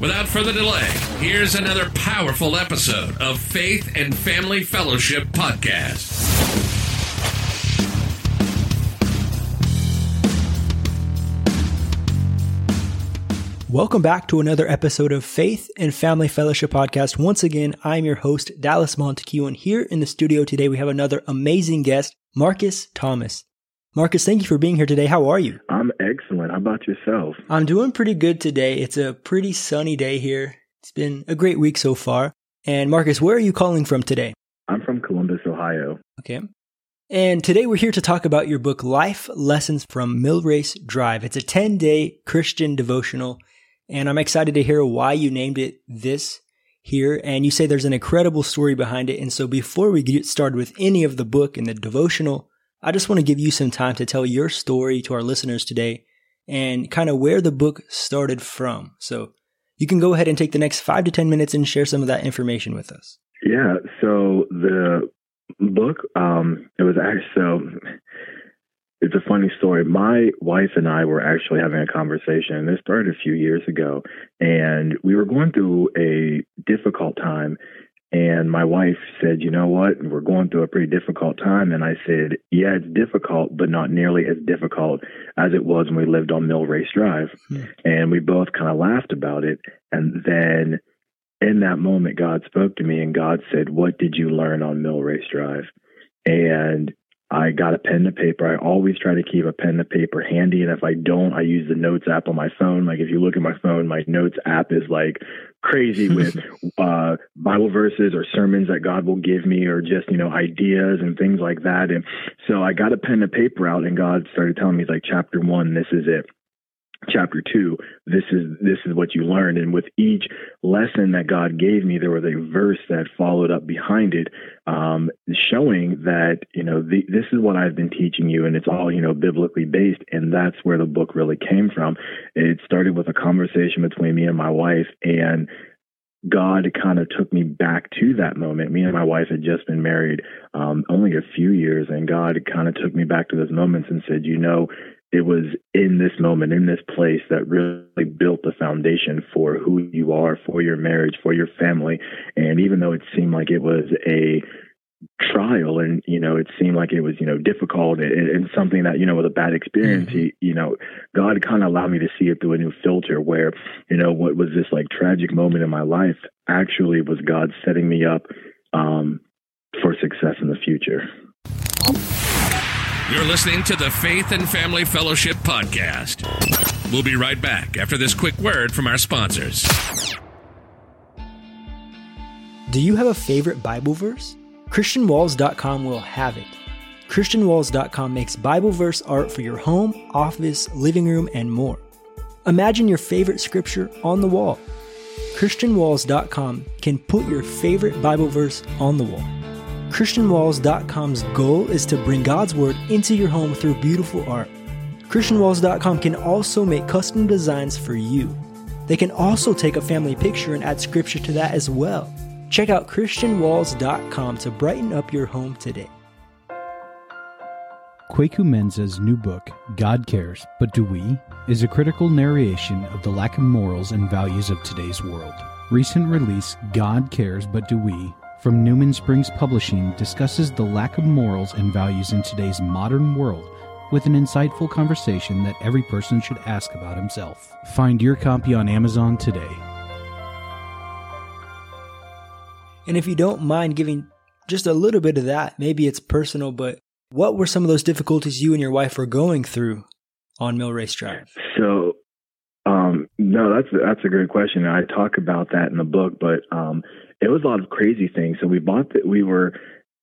Without further delay, here's another powerful episode of Faith and Family Fellowship Podcast. Welcome back to another episode of Faith and Family Fellowship Podcast. Once again, I'm your host, Dallas Montague, and here in the studio today we have another amazing guest, Marcus Thomas. Marcus, thank you for being here today. How are you? I'm excellent. How about yourself? I'm doing pretty good today. It's a pretty sunny day here. It's been a great week so far. And Marcus, where are you calling from today? I'm from Columbus, Ohio. Okay. And today we're here to talk about your book, Life Lessons from Millrace Drive. It's a 10 day Christian devotional, and I'm excited to hear why you named it this here. And you say there's an incredible story behind it. And so before we get started with any of the book and the devotional, I just want to give you some time to tell your story to our listeners today and kind of where the book started from. So you can go ahead and take the next five to 10 minutes and share some of that information with us. Yeah. So the book, um, it was actually, so it's a funny story. My wife and I were actually having a conversation, and this started a few years ago, and we were going through a difficult time and my wife said, You know what? We're going through a pretty difficult time. And I said, Yeah, it's difficult, but not nearly as difficult as it was when we lived on Mill Race Drive. Hmm. And we both kind of laughed about it. And then in that moment, God spoke to me and God said, What did you learn on Mill Race Drive? And I got a pen and paper. I always try to keep a pen and paper handy. And if I don't, I use the notes app on my phone. Like if you look at my phone, my notes app is like crazy with uh, Bible verses or sermons that God will give me or just, you know, ideas and things like that. And so I got a pen and paper out and God started telling me, like, chapter one, this is it chapter two this is this is what you learned and with each lesson that god gave me there was a verse that followed up behind it um, showing that you know the, this is what i've been teaching you and it's all you know biblically based and that's where the book really came from it started with a conversation between me and my wife and God kind of took me back to that moment. Me and my wife had just been married um, only a few years, and God kind of took me back to those moments and said, You know, it was in this moment, in this place, that really built the foundation for who you are, for your marriage, for your family. And even though it seemed like it was a trial and you know it seemed like it was you know difficult and, and something that you know was a bad experience mm-hmm. he, you know god kind of allowed me to see it through a new filter where you know what was this like tragic moment in my life actually was god setting me up um, for success in the future you're listening to the Faith and Family Fellowship Podcast. We'll be right back after this quick word from our sponsors. Do you have a favorite Bible verse? ChristianWalls.com will have it. ChristianWalls.com makes Bible verse art for your home, office, living room, and more. Imagine your favorite scripture on the wall. ChristianWalls.com can put your favorite Bible verse on the wall. ChristianWalls.com's goal is to bring God's Word into your home through beautiful art. ChristianWalls.com can also make custom designs for you. They can also take a family picture and add scripture to that as well. Check out ChristianWalls.com to brighten up your home today. Kwaku Menza's new book, God Cares, But Do We? is a critical narration of the lack of morals and values of today's world. Recent release, God Cares, But Do We? From Newman Springs Publishing discusses the lack of morals and values in today's modern world with an insightful conversation that every person should ask about himself. Find your copy on Amazon today. And if you don't mind giving just a little bit of that, maybe it's personal, but what were some of those difficulties you and your wife were going through on Millrace Drive? So, um, no, that's that's a great question. I talk about that in the book, but um, it was a lot of crazy things. So we bought that. We were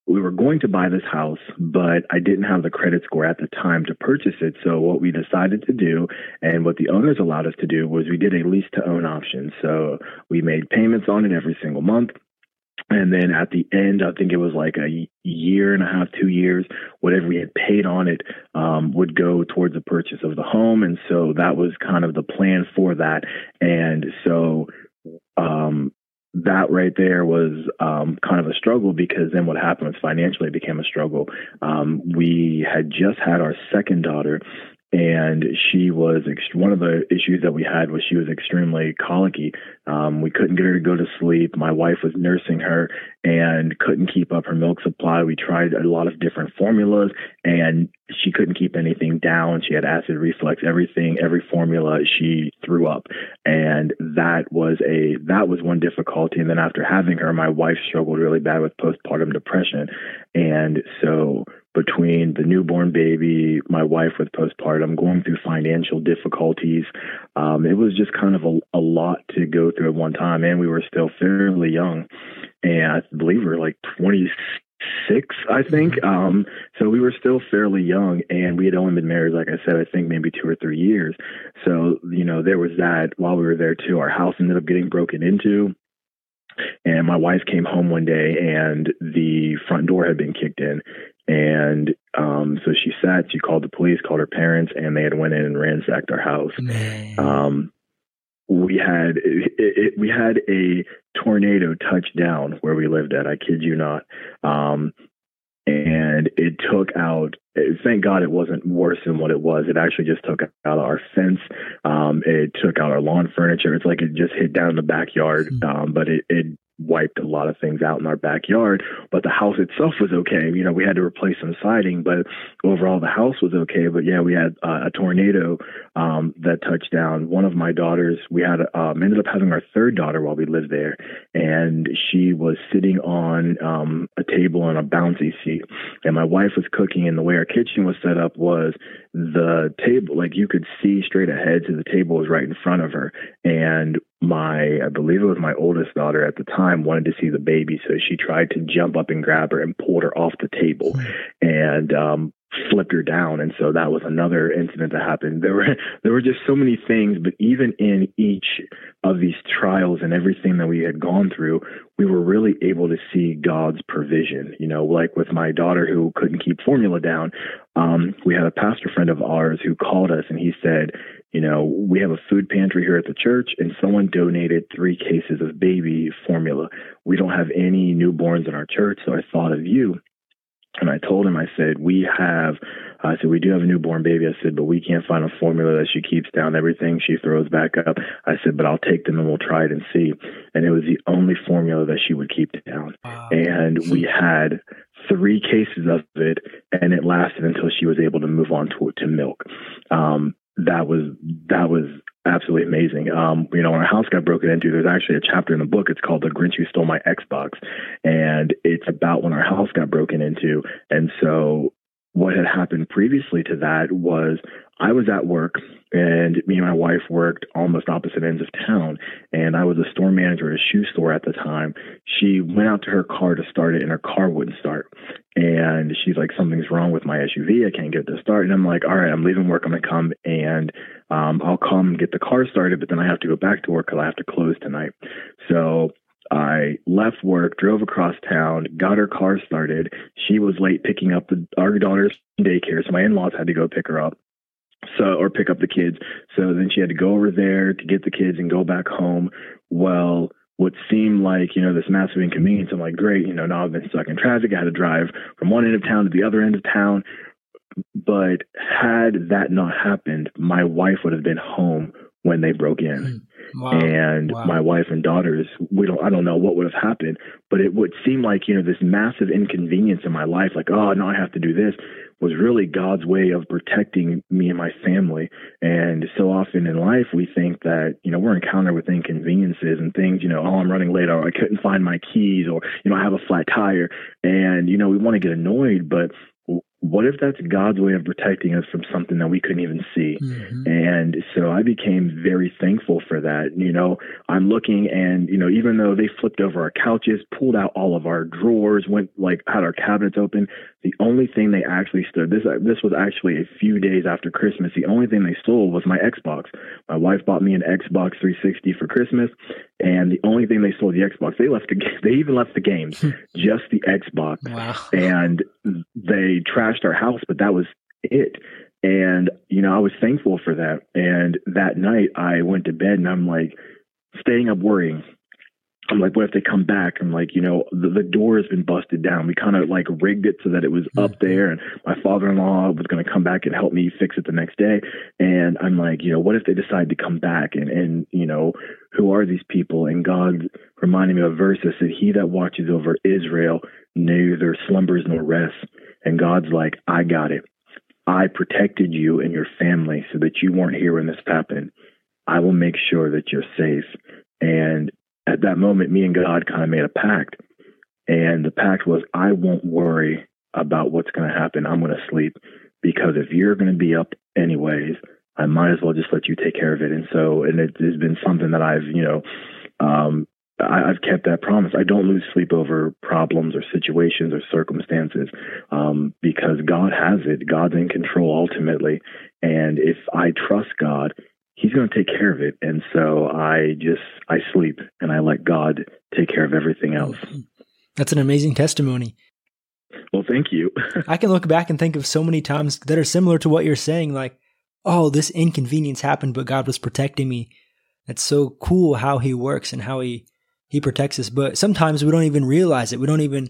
we were going to buy this house, but I didn't have the credit score at the time to purchase it. So what we decided to do and what the owners allowed us to do was we did a lease to own option. So we made payments on it every single month. And then at the end, I think it was like a year and a half, two years, whatever we had paid on it um, would go towards the purchase of the home. And so that was kind of the plan for that. And so um, that right there was um, kind of a struggle because then what happened was financially it became a struggle. Um, we had just had our second daughter, and she was one of the issues that we had was she was extremely colicky. Um, we couldn't get her to go to sleep. My wife was nursing her and couldn't keep up her milk supply. We tried a lot of different formulas, and she couldn't keep anything down. She had acid reflux. Everything, every formula, she threw up, and that was a that was one difficulty. And then after having her, my wife struggled really bad with postpartum depression, and so between the newborn baby, my wife with postpartum, going through financial difficulties. Um, it was just kind of a, a lot to go through at one time. And we were still fairly young. And I believe we were like 26, I think. Um, so we were still fairly young and we had only been married, like I said, I think maybe two or three years. So, you know, there was that while we were there too. Our house ended up getting broken into. And my wife came home one day and the front door had been kicked in and um, so she sat, she called the police, called her parents, and they had went in and ransacked our house. Um, we had it, it, we had a tornado touch down where we lived at. I kid you not. Um, and it took out. Thank God it wasn't worse than what it was. It actually just took out our fence. Um, it took out our lawn furniture. It's like it just hit down in the backyard. Hmm. Um, but it, it wiped a lot of things out in our backyard, but the house itself was okay. You know, we had to replace some siding, but overall the house was okay. But yeah, we had uh, a tornado um, that touched down. One of my daughters, we had um, ended up having our third daughter while we lived there, and she was sitting on um, a table on a bouncy seat, and my wife was cooking. And the way our kitchen was set up was the table, like you could see straight ahead, so the table was right in front of her, and my I believe it was my oldest daughter at the time wanted to see the baby, so she tried to jump up and grab her and pulled her off the table, and um, flipped her down. And so that was another incident that happened. There were there were just so many things, but even in each of these trials and everything that we had gone through, we were really able to see God's provision. You know, like with my daughter who couldn't keep formula down, um, we had a pastor friend of ours who called us and he said, you know, we have a food pantry here at the church, and someone donated three cases of baby formula. We don't have any newborns in our church, so I thought of you. And I told him, I said, we have, I said, we do have a newborn baby. I said, but we can't find a formula that she keeps down everything. She throws back up. I said, but I'll take them and we'll try it and see. And it was the only formula that she would keep down. Wow. And we had three cases of it and it lasted until she was able to move on to, to milk. Um, that was that was absolutely amazing. Um, you know, when our house got broken into, there's actually a chapter in the book. It's called "The Grinch Who Stole My Xbox," and it's about when our house got broken into. And so, what had happened previously to that was I was at work and me and my wife worked almost opposite ends of town and I was a store manager at a shoe store at the time. She went out to her car to start it and her car wouldn't start. And she's like, something's wrong with my SUV. I can't get it to start. And I'm like, all right, I'm leaving work. I'm going to come and um, I'll come get the car started, but then I have to go back to work because I have to close tonight. So I left work, drove across town, got her car started. She was late picking up the, our daughter's daycare, so my in-laws had to go pick her up so or pick up the kids. So then she had to go over there to get the kids and go back home. Well, what seemed like you know this massive inconvenience. I'm like, great, you know, now I've been stuck in traffic. I had to drive from one end of town to the other end of town. But had that not happened, my wife would have been home when they broke in. Hmm. Wow. And wow. my wife and daughters, we don't I don't know what would have happened, but it would seem like, you know, this massive inconvenience in my life, like, oh now I have to do this was really God's way of protecting me and my family. And so often in life, we think that, you know, we're encountered with inconveniences and things, you know, oh, I'm running late or I couldn't find my keys or, you know, I have a flat tire. And, you know, we want to get annoyed, but what if that's God's way of protecting us from something that we couldn't even see? Mm-hmm. And so I became very thankful for that. You know, I'm looking and, you know, even though they flipped over our couches, pulled out all of our drawers, went like had our cabinets open, the only thing they actually stood this this was actually a few days after Christmas. The only thing they stole was my Xbox. My wife bought me an Xbox 360 for Christmas, and the only thing they stole the Xbox. They left the they even left the games, just the Xbox. Wow. And they trashed our house, but that was it. And you know, I was thankful for that. And that night, I went to bed, and I'm like staying up worrying I'm like, what if they come back? I'm like, you know, the, the door has been busted down. We kind of like rigged it so that it was up mm-hmm. there, and my father-in-law was going to come back and help me fix it the next day. And I'm like, you know, what if they decide to come back? And and you know, who are these people? And God reminded me of a verse that said, "He that watches over Israel neither slumbers nor rests." And God's like, I got it. I protected you and your family so that you weren't here when this happened. I will make sure that you're safe. And at that moment, me and God kind of made a pact. And the pact was, I won't worry about what's going to happen. I'm going to sleep because if you're going to be up anyways, I might as well just let you take care of it. And so, and it has been something that I've, you know, um, I, have kept that promise. I don't lose sleep over problems or situations or circumstances um, because God has it. God's in control ultimately. And if I trust God, he's going to take care of it. And so I just, I sleep and I let God take care of everything else. That's an amazing testimony. Well, thank you. I can look back and think of so many times that are similar to what you're saying, like, oh, this inconvenience happened, but God was protecting me. That's so cool how he works and how he, he protects us. But sometimes we don't even realize it. We don't even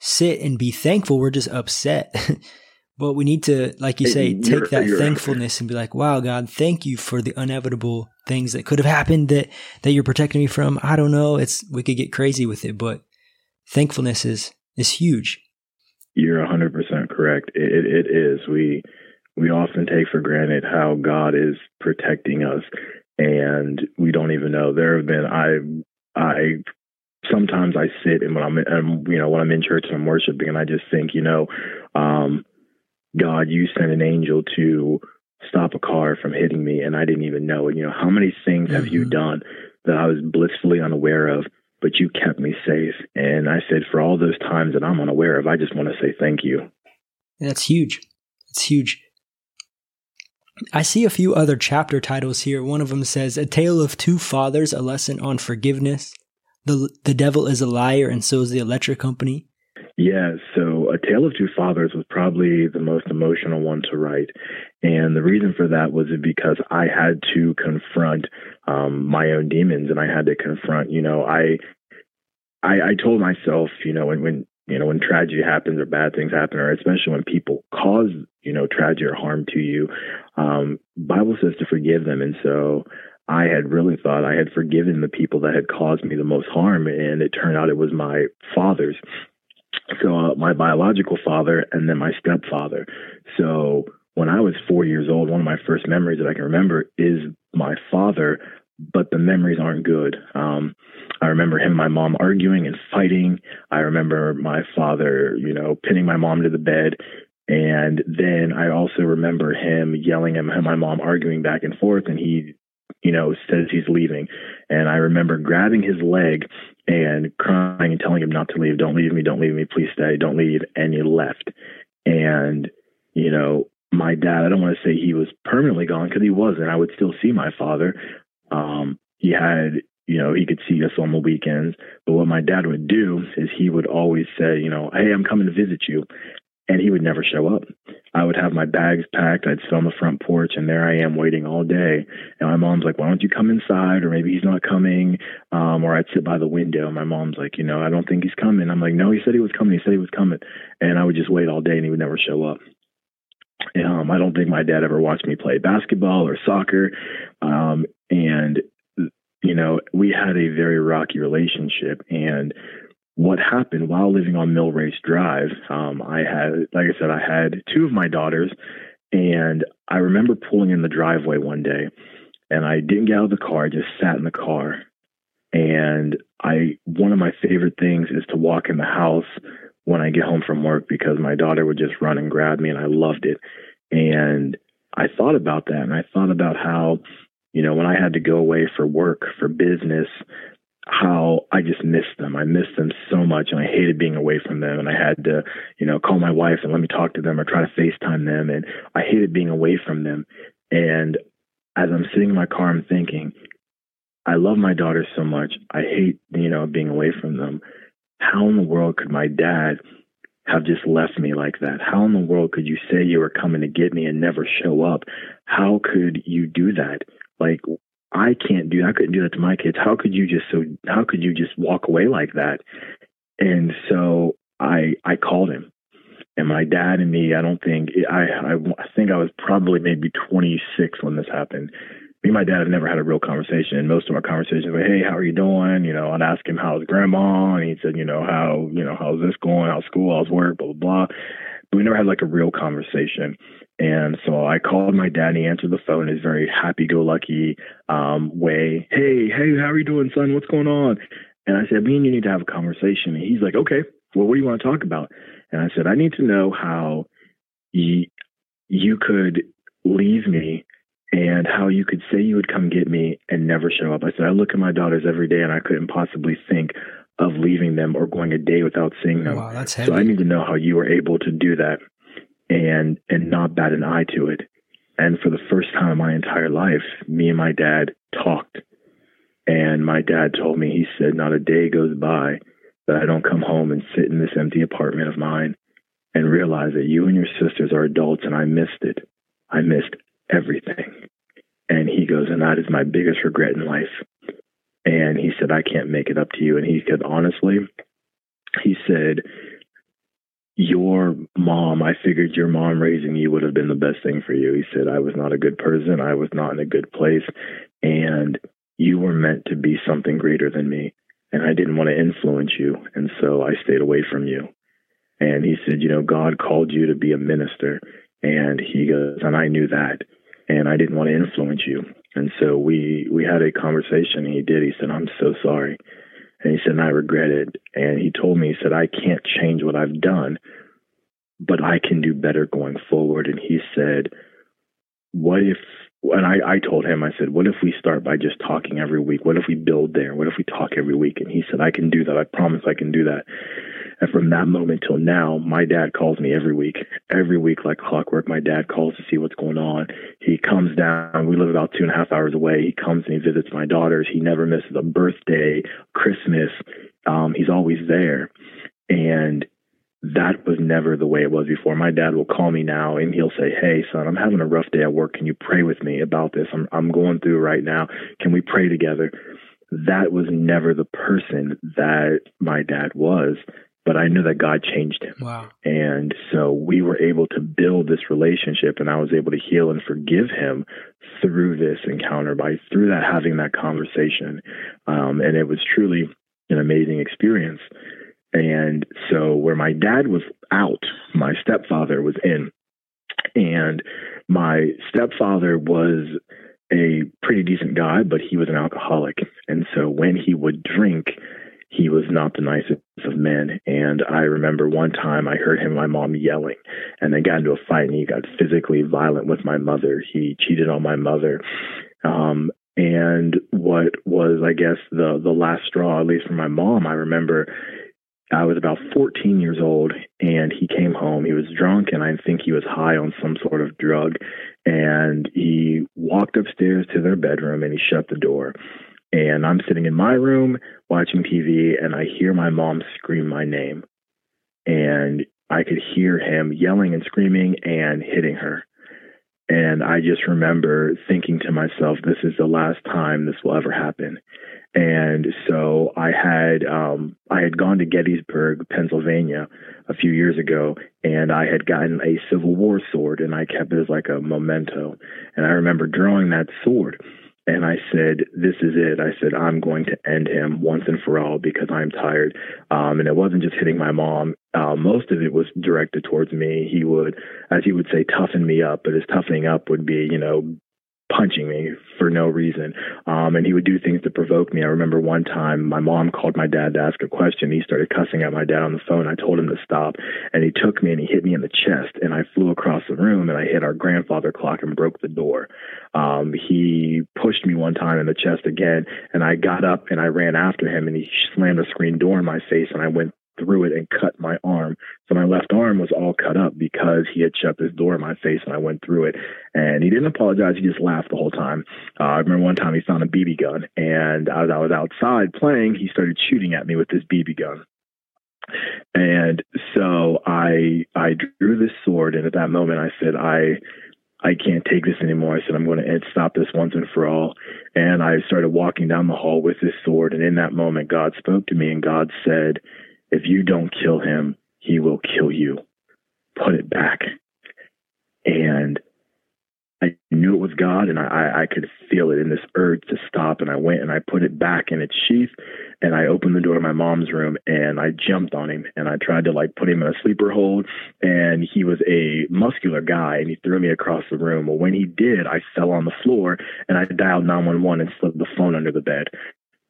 sit and be thankful. We're just upset. But we need to, like you say, take that thankfulness and be like, wow, God, thank you for the inevitable things that could have happened that, that you're protecting me from. I don't know. It's, we could get crazy with it, but thankfulness is, is huge. You're 100% correct. It, it is. We, we often take for granted how God is protecting us and we don't even know. There have been, I, I, sometimes I sit and when I'm, and, you know, when I'm in church and I'm worshiping and I just think, you know, um, God, you sent an angel to stop a car from hitting me and I didn't even know it. You know, how many things have mm-hmm. you done that I was blissfully unaware of, but you kept me safe? And I said, for all those times that I'm unaware of, I just want to say thank you. That's huge. It's huge. I see a few other chapter titles here. One of them says, A Tale of Two Fathers, a lesson on forgiveness. The, the devil is a liar, and so is the electric company. Yeah, so A Tale of Two Fathers was probably the most emotional one to write. And the reason for that was because I had to confront um, my own demons and I had to confront, you know, I, I, I told myself, you know, when, when, you know, when tragedy happens or bad things happen, or especially when people cause, you know, tragedy or harm to you, um, Bible says to forgive them. And so I had really thought I had forgiven the people that had caused me the most harm, and it turned out it was my fathers. So uh, my biological father and then my stepfather. So when I was four years old, one of my first memories that I can remember is my father, but the memories aren't good. Um, I remember him and my mom arguing and fighting. I remember my father, you know, pinning my mom to the bed. And then I also remember him yelling at my mom arguing back and forth, and he you know, says he's leaving. And I remember grabbing his leg and crying and telling him not to leave. Don't leave me. Don't leave me. Please stay. Don't leave. And he left. And, you know, my dad, I don't want to say he was permanently gone because he wasn't. I would still see my father. Um, he had, you know, he could see us on the weekends. But what my dad would do is he would always say, you know, hey, I'm coming to visit you and he would never show up. I would have my bags packed. I'd sit on the front porch, and there I am waiting all day. And my mom's like, "Why don't you come inside?" Or maybe he's not coming. Um, or I'd sit by the window. My mom's like, "You know, I don't think he's coming." I'm like, "No, he said he was coming. He said he was coming." And I would just wait all day, and he would never show up. Um, I don't think my dad ever watched me play basketball or soccer. Um, and you know, we had a very rocky relationship, and what happened while living on Millrace Drive, um, I had, like I said, I had two of my daughters, and I remember pulling in the driveway one day, and I didn't get out of the car, I just sat in the car. And I, one of my favorite things is to walk in the house when I get home from work because my daughter would just run and grab me and I loved it. And I thought about that and I thought about how, you know, when I had to go away for work, for business, how I just missed them. I missed them so much and I hated being away from them. And I had to, you know, call my wife and let me talk to them or try to FaceTime them. And I hated being away from them. And as I'm sitting in my car, I'm thinking, I love my daughters so much. I hate, you know, being away from them. How in the world could my dad have just left me like that? How in the world could you say you were coming to get me and never show up? How could you do that? Like, I can't do, I couldn't do that to my kids. How could you just so, how could you just walk away like that? And so I, I called him and my dad and me, I don't think, I, I, I think I was probably maybe 26 when this happened me and my dad have never had a real conversation. And most of our conversations were, hey, how are you doing? You know, I'd ask him how's grandma, and he'd said, you know, how, you know, how's this going? How's school? How's work? Blah blah blah. But we never had like a real conversation. And so I called my dad and he answered the phone his very happy go lucky um, way. Hey, hey, how are you doing, son? What's going on? And I said, me and you need to have a conversation. And he's like, okay, well, what do you want to talk about? And I said, I need to know how you, you could leave me and how you could say you would come get me and never show up. I said, I look at my daughters every day and I couldn't possibly think of leaving them or going a day without seeing them. Wow, that's heavy. So I need to know how you were able to do that and and not bat an eye to it. And for the first time in my entire life, me and my dad talked. And my dad told me, he said, not a day goes by that I don't come home and sit in this empty apartment of mine and realize that you and your sisters are adults and I missed it. I missed everything. And he goes, and that is my biggest regret in life. And he said, I can't make it up to you. And he said, honestly, he said, your mom, I figured your mom raising you would have been the best thing for you. He said, I was not a good person. I was not in a good place. And you were meant to be something greater than me. And I didn't want to influence you. And so I stayed away from you. And he said, you know, God called you to be a minister. And he goes, and I knew that and I didn't want to influence you. And so we we had a conversation. And he did. He said, "I'm so sorry," and he said, and "I regret it." And he told me, he said, "I can't change what I've done, but I can do better going forward." And he said, "What if?" And I, I told him, I said, "What if we start by just talking every week? What if we build there? What if we talk every week?" And he said, "I can do that. I promise I can do that." And from that moment till now, my dad calls me every week. Every week, like clockwork, my dad calls to see what's going on. He comes down. We live about two and a half hours away. He comes and he visits my daughters. He never misses a birthday, Christmas. Um, he's always there. And that was never the way it was before. My dad will call me now and he'll say, "Hey, son, I'm having a rough day at work. Can you pray with me about this? I'm I'm going through right now. Can we pray together?" That was never the person that my dad was but I knew that God changed him. Wow. And so we were able to build this relationship and I was able to heal and forgive him through this encounter by through that having that conversation. Um, and it was truly an amazing experience. And so where my dad was out, my stepfather was in. And my stepfather was a pretty decent guy, but he was an alcoholic. And so when he would drink, he was not the nicest of men. And I remember one time I heard him and my mom yelling, and they got into a fight, and he got physically violent with my mother. He cheated on my mother. Um, and what was, I guess, the the last straw, at least for my mom, I remember I was about 14 years old, and he came home. He was drunk, and I think he was high on some sort of drug. And he walked upstairs to their bedroom, and he shut the door and I'm sitting in my room watching TV and I hear my mom scream my name. And I could hear him yelling and screaming and hitting her. And I just remember thinking to myself, this is the last time this will ever happen. And so I had um, I had gone to Gettysburg, Pennsylvania, a few years ago, and I had gotten a Civil War sword, and I kept it as like a memento. And I remember drawing that sword, and I said, This is it. I said, I'm going to end him once and for all because I'm tired. Um, and it wasn't just hitting my mom. Uh, most of it was directed towards me. He would, as he would say, toughen me up, but his toughening up would be, you know, punching me for no reason. Um, and he would do things to provoke me. I remember one time my mom called my dad to ask a question. He started cussing at my dad on the phone. I told him to stop and he took me and he hit me in the chest and I flew across the room and I hit our grandfather clock and broke the door. Um, he pushed me one time in the chest again and I got up and I ran after him and he slammed the screen door in my face and I went through it and cut my arm. So my left arm was all cut up because he had shut this door in my face and I went through it. And he didn't apologize. He just laughed the whole time. Uh, I remember one time he found a BB gun and as I was outside playing, he started shooting at me with this BB gun. And so I I drew this sword and at that moment I said I I can't take this anymore. I said, I'm going to stop this once and for all. And I started walking down the hall with this sword. And in that moment, God spoke to me and God said, if you don't kill him, he will kill you. Put it back. And I knew it was God and I, I could feel it in this urge to stop. And I went and I put it back in its sheath and I opened the door to my mom's room and I jumped on him and I tried to like put him in a sleeper hold. And he was a muscular guy and he threw me across the room. Well, when he did, I fell on the floor and I dialed 911 and slipped the phone under the bed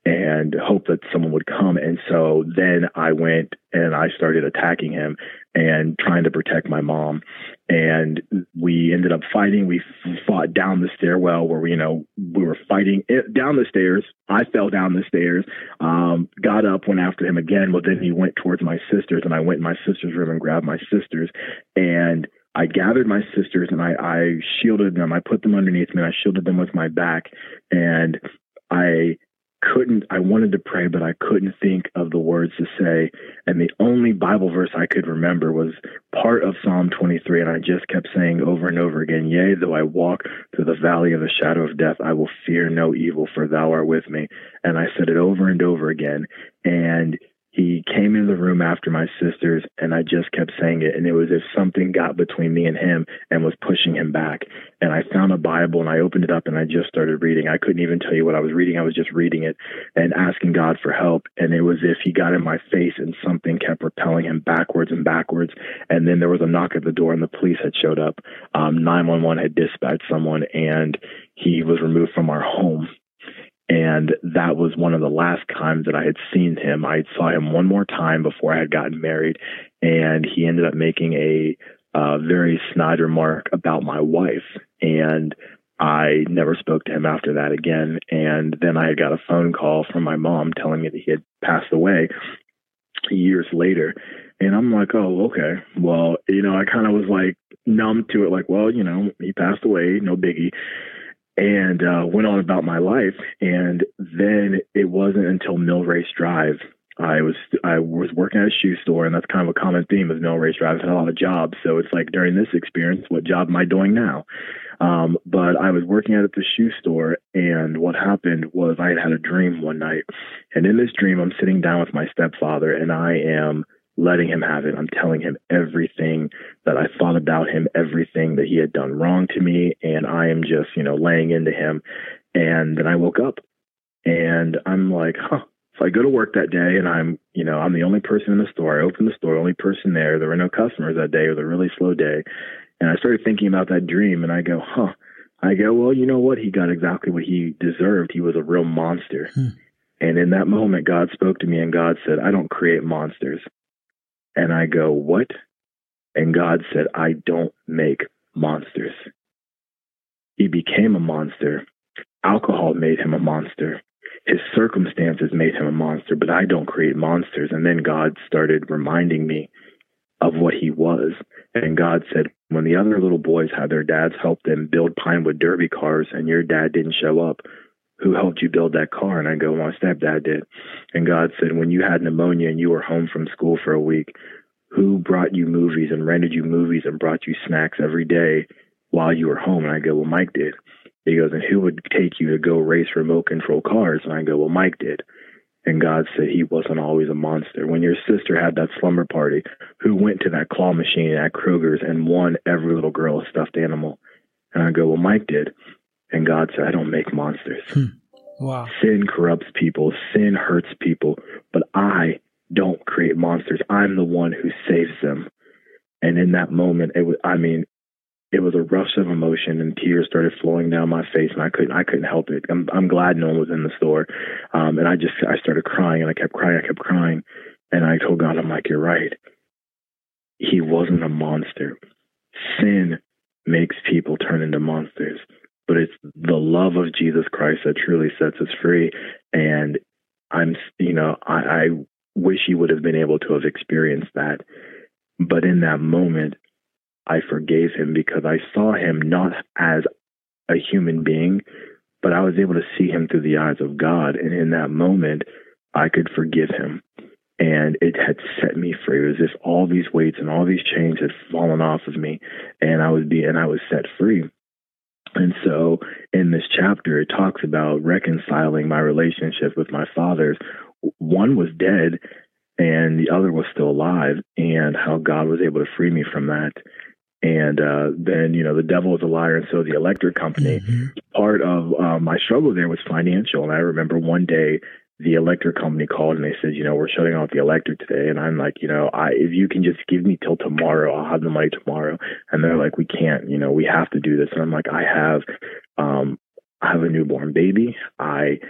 and hope that someone would come. And so then I went and I started attacking him and trying to protect my mom. And we ended up fighting. We fought down the stairwell where we, you know, we were fighting it, down the stairs. I fell down the stairs, um, got up, went after him again. Well, then he went towards my sisters and I went in my sister's room and grabbed my sisters and I gathered my sisters and I, I shielded them. I put them underneath me and I shielded them with my back and I couldn't I wanted to pray, but I couldn't think of the words to say. And the only Bible verse I could remember was part of Psalm 23. And I just kept saying over and over again, Yea, though I walk through the valley of the shadow of death, I will fear no evil, for thou art with me. And I said it over and over again. And he came into the room after my sisters and I just kept saying it and it was as if something got between me and him and was pushing him back and I found a Bible and I opened it up and I just started reading. I couldn't even tell you what I was reading. I was just reading it and asking God for help and it was if he got in my face and something kept repelling him backwards and backwards and then there was a knock at the door and the police had showed up. Um 911 had dispatched someone and he was removed from our home and that was one of the last times that I had seen him. I saw him one more time before I had gotten married, and he ended up making a uh, very snide remark about my wife. And I never spoke to him after that again. And then I got a phone call from my mom telling me that he had passed away years later. And I'm like, oh, okay. Well, you know, I kind of was like numb to it, like, well, you know, he passed away, no biggie and uh, went on about my life. And then it wasn't until Mill Race Drive. I was I was working at a shoe store, and that's kind of a common theme of Mill Race Drive. I've had a lot of jobs, so it's like during this experience, what job am I doing now? Um, but I was working at the shoe store, and what happened was I had had a dream one night, and in this dream, I'm sitting down with my stepfather, and I am letting him have it. I'm telling him everything that I thought about him, everything that he had done wrong to me, and I am just, you know, laying into him. And then I woke up and I'm like, huh. So I go to work that day and I'm, you know, I'm the only person in the store. I open the store, only person there. There were no customers that day. It was a really slow day. And I started thinking about that dream and I go, huh. I go, well, you know what? He got exactly what he deserved. He was a real monster. Hmm. And in that moment, God spoke to me and God said, I don't create monsters. And I go, What? And God said, I don't make monsters. He became a monster. Alcohol made him a monster. His circumstances made him a monster, but I don't create monsters. And then God started reminding me of what he was. And God said, when the other little boys had their dads help them build Pinewood Derby cars and your dad didn't show up, who helped you build that car? And I go, my stepdad did. And God said, when you had pneumonia and you were home from school for a week, who brought you movies and rented you movies and brought you snacks every day while you were home? And I go, well, Mike did. He goes, and who would take you to go race remote control cars? And I go, well, Mike did. And God said he wasn't always a monster. When your sister had that slumber party, who went to that claw machine at Kroger's and won every little girl a stuffed animal? And I go, well, Mike did. And God said, I don't make monsters. Hmm. Wow. Sin corrupts people, sin hurts people, but I don't create monsters. I'm the one who saves them. And in that moment, it was, I mean, it was a rush of emotion and tears started flowing down my face and I couldn't I couldn't help it. I'm I'm glad no one was in the store. Um and I just I started crying and I kept crying, I kept crying. And I told God, I'm like, You're right. He wasn't a monster. Sin makes people turn into monsters. But it's the love of Jesus Christ that truly sets us free. And I'm you know, I, I wish he would have been able to have experienced that. But in that moment, I forgave him because I saw him not as a human being, but I was able to see him through the eyes of God. And in that moment, I could forgive him. And it had set me free. It was as if all these weights and all these chains had fallen off of me, and I was being, I was set free. And so in this chapter, it talks about reconciling my relationship with my fathers. One was dead and the other was still alive, and how God was able to free me from that. And uh, then, you know, the devil is a liar, and so the electric company. Mm-hmm. Part of uh, my struggle there was financial, and I remember one day the electric company called and they said, you know, we're shutting off the electric today. And I'm like, you know, I if you can just give me till tomorrow, I'll have the money tomorrow. And they're like, we can't, you know, we have to do this. And I'm like, I have, um, I have a newborn baby. I,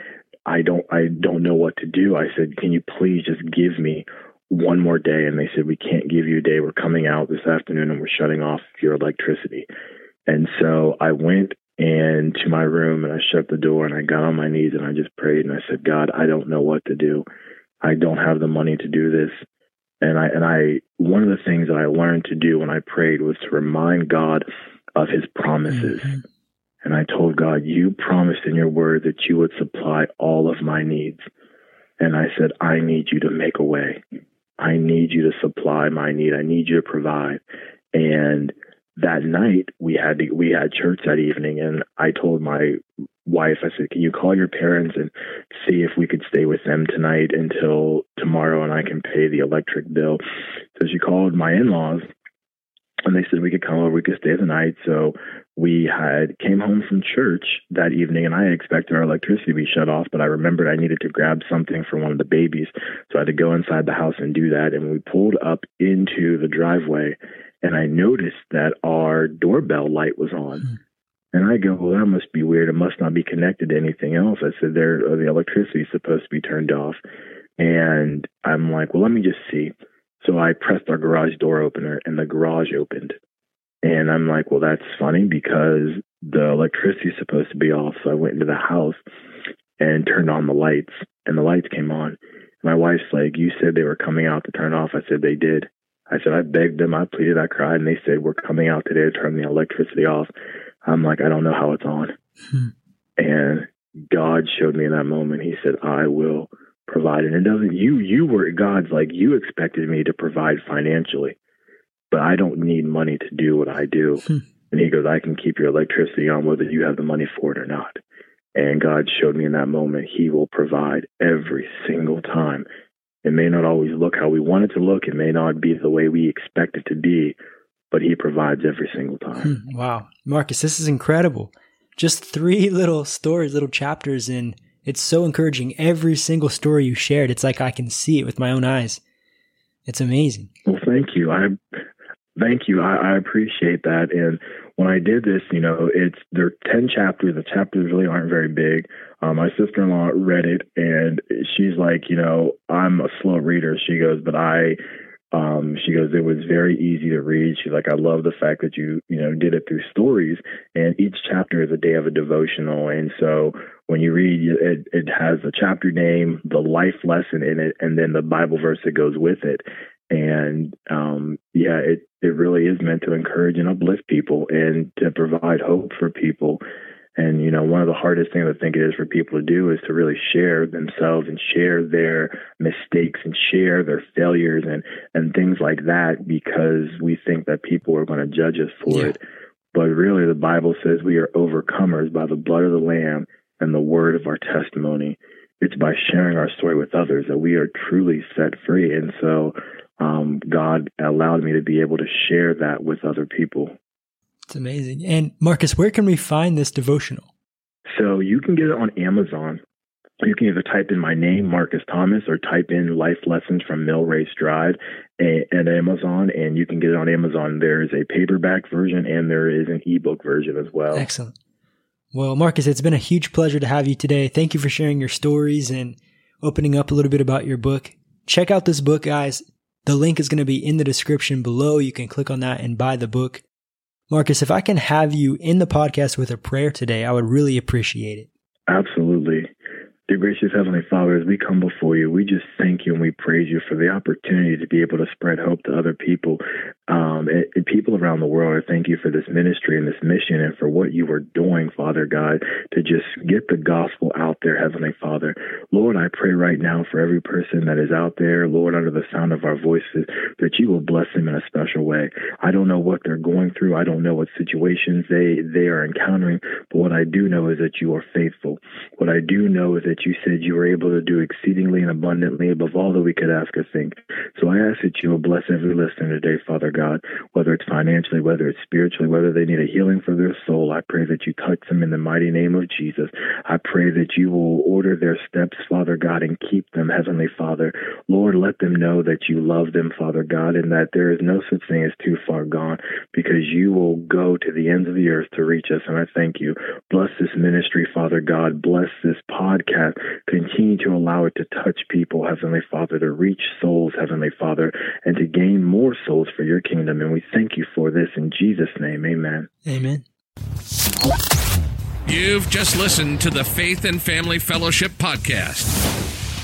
I don't, I don't know what to do. I said, can you please just give me one more day and they said we can't give you a day we're coming out this afternoon and we're shutting off your electricity and so i went and to my room and i shut the door and i got on my knees and i just prayed and i said god i don't know what to do i don't have the money to do this and i and i one of the things that i learned to do when i prayed was to remind god of his promises mm-hmm. and i told god you promised in your word that you would supply all of my needs and I said, I need you to make a way. I need you to supply my need. I need you to provide. And that night we had we had church that evening and I told my wife, I said, can you call your parents and see if we could stay with them tonight until tomorrow and I can pay the electric bill. So she called my in-laws and they said we could come over, we could stay the night. So we had came home from church that evening and I expected our electricity to be shut off, but I remembered I needed to grab something for one of the babies. So I had to go inside the house and do that. And we pulled up into the driveway and I noticed that our doorbell light was on. Mm-hmm. And I go, well, that must be weird. It must not be connected to anything else. I said, there, the electricity is supposed to be turned off. And I'm like, well, let me just see. So I pressed our garage door opener and the garage opened. And I'm like, well, that's funny because the electricity is supposed to be off. So I went into the house and turned on the lights, and the lights came on. My wife's like, you said they were coming out to turn off. I said, they did. I said, I begged them, I pleaded, I cried, and they said, we're coming out today to turn the electricity off. I'm like, I don't know how it's on. Hmm. And God showed me in that moment, He said, I will provide. And it doesn't, you, you were, God's like, you expected me to provide financially but I don't need money to do what I do. Hmm. And he goes, I can keep your electricity on whether you have the money for it or not. And God showed me in that moment, He will provide every single time. It may not always look how we want it to look. It may not be the way we expect it to be, but He provides every single time. Hmm. Wow. Marcus, this is incredible. Just three little stories, little chapters, and it's so encouraging. Every single story you shared, it's like I can see it with my own eyes. It's amazing. Well, thank you. I Thank you. I, I, appreciate that. And when I did this, you know, it's there are ten chapters. The chapters really aren't very big. Um, my sister in law read it, and she's like, you know, I'm a slow reader. She goes, but I, um, she goes, it was very easy to read. She's like, I love the fact that you, you know, did it through stories, and each chapter is a day of a devotional. And so when you read, it, it has the chapter name, the life lesson in it, and then the Bible verse that goes with it and um, yeah, it it really is meant to encourage and uplift people and to provide hope for people. And you know, one of the hardest things I think it is for people to do is to really share themselves and share their mistakes and share their failures and and things like that because we think that people are going to judge us for yeah. it. But really, the Bible says we are overcomers by the blood of the Lamb and the word of our testimony. It's by sharing our story with others that we are truly set free. And so um, God allowed me to be able to share that with other people. It's amazing. And Marcus, where can we find this devotional? So you can get it on Amazon. you can either type in my name, Marcus Thomas, or type in Life Lessons from Millrace Drive eh, at Amazon, and you can get it on Amazon. There is a paperback version and there is an ebook version as well. Excellent. Well, Marcus, it's been a huge pleasure to have you today. Thank you for sharing your stories and opening up a little bit about your book. Check out this book, guys. The link is going to be in the description below. You can click on that and buy the book. Marcus, if I can have you in the podcast with a prayer today, I would really appreciate it. Absolutely. Dear gracious Heavenly Father, as we come before you, we just thank you and we praise you for the opportunity to be able to spread hope to other people um, and, and, people around the world. I thank you for this ministry and this mission and for what you are doing, Father God, to just get the gospel out there, Heavenly Father. Lord, I pray right now for every person that is out there, Lord, under the sound of our voices, that you will bless them in a special way. I don't know what they're going through. I don't know what situations they, they are encountering, but what I do know is that you are faithful. What I do know is that that you said you were able to do exceedingly and abundantly above all that we could ask or think. So I ask that you will bless every listener today, Father God, whether it's financially, whether it's spiritually, whether they need a healing for their soul. I pray that you touch them in the mighty name of Jesus. I pray that you will order their steps, Father God, and keep them, Heavenly Father. Lord, let them know that you love them, Father God, and that there is no such thing as too far gone because you will go to the ends of the earth to reach us. And I thank you. Bless this ministry, Father God. Bless this podcast Continue to allow it to touch people, Heavenly Father, to reach souls, Heavenly Father, and to gain more souls for your kingdom. And we thank you for this in Jesus' name. Amen. Amen. You've just listened to the Faith and Family Fellowship Podcast